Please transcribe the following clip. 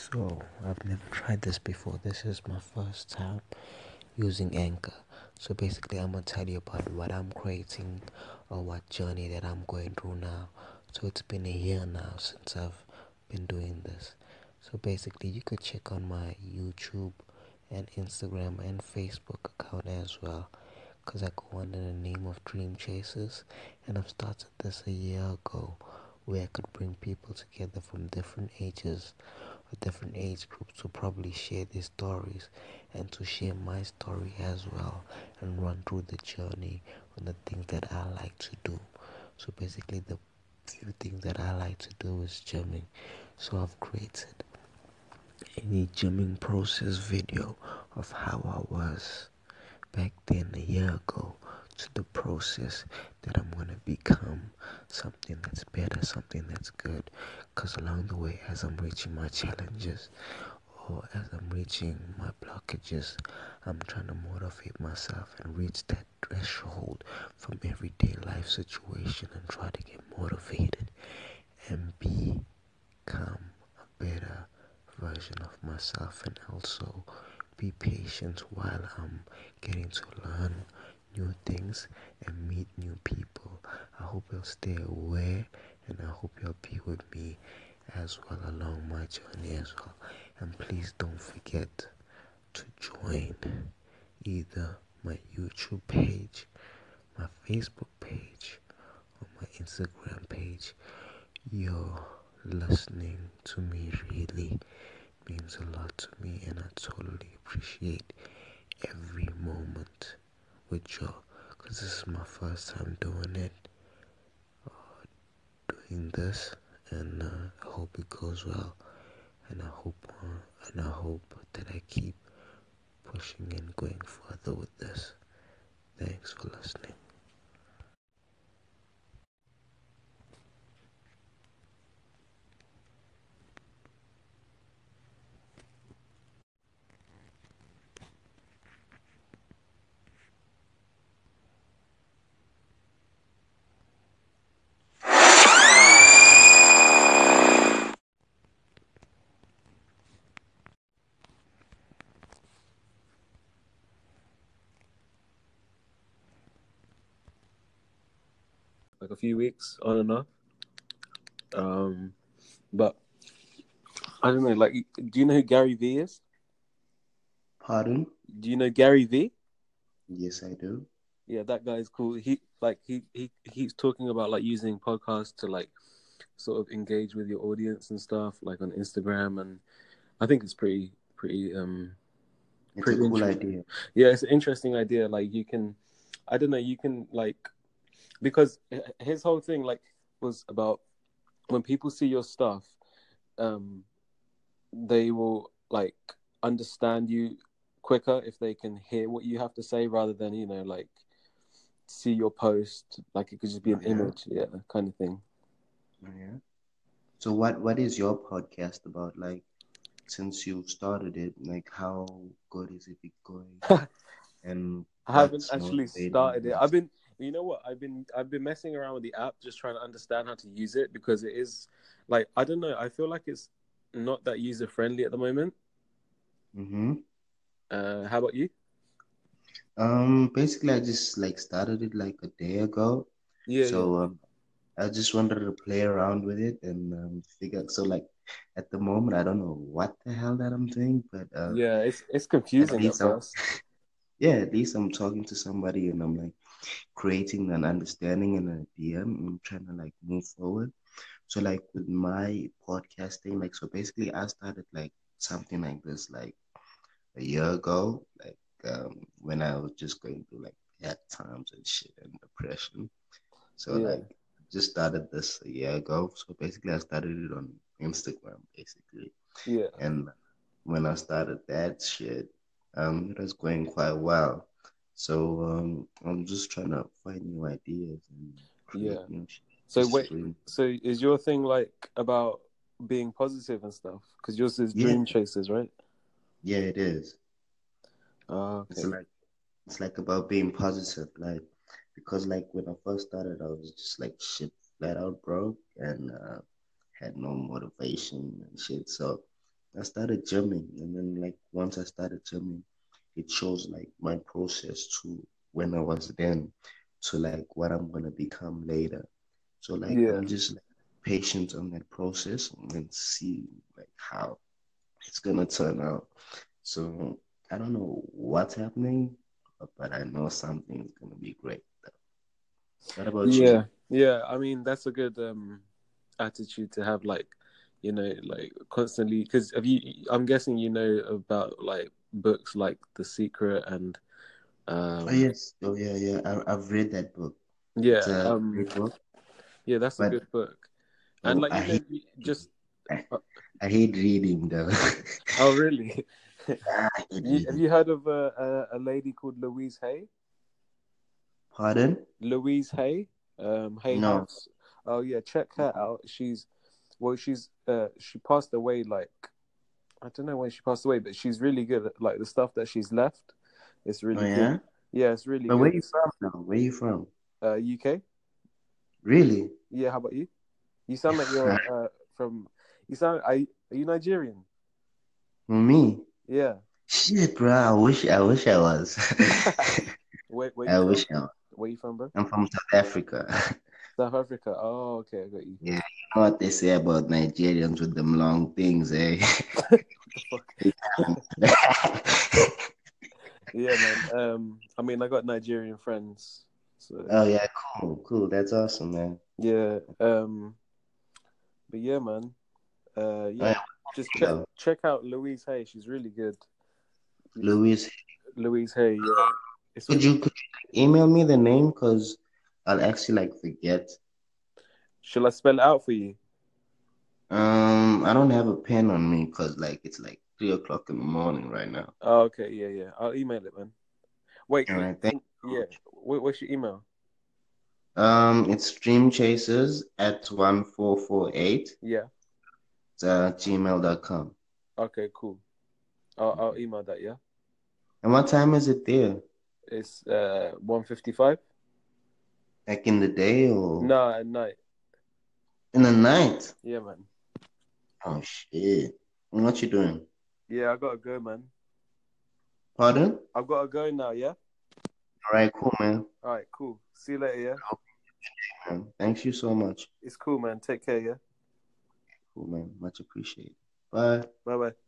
So, I've never tried this before. This is my first time using Anchor. So, basically, I'm going to tell you about what I'm creating or what journey that I'm going through now. So, it's been a year now since I've been doing this. So, basically, you could check on my YouTube and Instagram and Facebook account as well. Because I go under the name of Dream Chasers, and I've started this a year ago where I could bring people together from different ages or different age groups to probably share their stories and to share my story as well and run through the journey on the things that I like to do. So basically the few things that I like to do is gymming. So I've created a gymming process video of how I was back then a year ago to the process that I'm going to become something that's better, something that's good. Because along the way, as I'm reaching my challenges or as I'm reaching my blockages, I'm trying to motivate myself and reach that threshold from everyday life situation and try to get motivated and become a better version of myself and also be patient while I'm getting to learn new things and meet new people. I hope you'll stay aware and I hope you'll be with me as well along my journey as well. And please don't forget to join either my YouTube page, my Facebook page, or my Instagram page. You're listening to me really means a lot to me and I totally appreciate every moment with y'all because this is my first time doing it uh, doing this and uh, I hope it goes well and I hope uh, and I hope that I keep pushing and going further with this. Thanks for listening like a few weeks on and off. Um, but I don't know. Like, do you know who Gary Vee is? pardon Do you know Gary Vee? yes I do Yeah, that guy is cool. He like he he he's talking about like using podcasts to like sort of engage with your audience and stuff, like on Instagram, and I think it's pretty pretty um it's Pretty cool idea yeah, it's an interesting idea. Like you can, I don't know, you can like because his whole thing like was about when people see your stuff, um, they will like understand you quicker if they can hear what you have to say rather than you know like see your post like it could just be an Yeah. image yeah kind of thing Oh, Yeah. So what what is your podcast about? Like since you started it, like how good is it going? and I haven't actually started it. I've been, you know what? I've been, I've been messing around with the app, just trying to understand how to use it because it is, like, I don't know. I feel like it's not that user friendly at the moment. Mm-hmm. Uh, how about you? Um, basically, I just like started it like a day ago. Yeah. so um, I just wanted to play around with it and um, figure. So like at the moment, I don't know what the hell that I'm doing, but uh, yeah, it's it's confusing at least I'm- first. yeah, at least I'm talking to somebody and I'm like creating an understanding and an idea. and trying to like move forward. So like with my podcasting, like so basically I started like something like this like a year ago, like um when I was just going through like bad times and shit and depression. So Yeah. like just started this a year ago. So basically I started it on Instagram basically. Yeah. And when I started that shit, um, it was going quite well. So um, I'm just trying to find new ideas and create Yeah. new shit. So wait, so is your thing like about being positive and stuff? Because yours is Yeah. dream chasers, right? yeah, it is. Ah, It's like it's like about being positive, like because like when I first started, I was just like shit flat out broke and uh, had no motivation and shit. So I started gymming, and then like once I started gymming, it shows like my process to when I was then to like what I'm gonna become later. So like Yeah. I'm just like, patient on that process and see like how it's gonna turn out. So I don't know what's happening, but, I know something's gonna be great. What about you? Yeah, yeah. I mean, that's a good um attitude to have. Like, you know, like constantly. Because have you? I'm guessing you know about like books like The Secret and. Um, Oh yes, oh yeah, yeah. I, I've read that book. Yeah. Um. book. Yeah, that's a good book. And Oh, like I hate- just. I hate reading though. Oh really? You, have you heard of a, a a lady called Louise Hay? Pardon? Louise Hay, um, Hay No. House. Oh yeah, check her out. She's well, she's uh, she passed away like I don't know when she passed away, but she's really good. At, like the stuff that she's left, it's really Oh yeah? good. Yeah, it's really But good. where you from now? Where are you from? Uh, UK. Really? Yeah, how about you? You sound like you're uh, from. You sound. Are you, are you Nigerian? Me? Yeah. Shit, bro. I wish I wish I was. Where, where I you from? wish I was. Where you from, bro? I'm from South Africa. South Africa. Oh, okay, I got you. you know what they say about Nigerians with them long things, eh? Yeah, man. Um, I mean, I got Nigerian friends, so oh yeah, cool, cool. That's awesome, man. yeah. Um, but yeah, man. Uh, yeah. Yeah. Just check Yeah. check out Louise Hay. She's really good. Louise, Louise Hay. Yeah. It's could you could you email me the name? Cause I'll actually like forget. Shall I spell it out for you? Um, I don't have a pen on me because like it's like three o'clock in the morning right now. Oh, okay. Yeah, yeah. I'll email it, man. Wait. All right, thank yeah. What, what's your email? Um, it's Dream Chasers at one four four eight Yeah. uh, gmail.com. Okay. Cool. I'll, I'll email that. Yeah. And what time is it there? It's uh one fifty five. Back in the day or No, at night. In the night? Yeah, man. Oh shit! What you doing? Yeah, I gotta go, man. Pardon? I've gotta go now. Yeah. All right, cool, man. All right. Cool. See you later. Yeah. man. Thanks you so much. It's cool, man. Take care. Yeah. Cool, man. Much appreciated. Bye. Bye bye.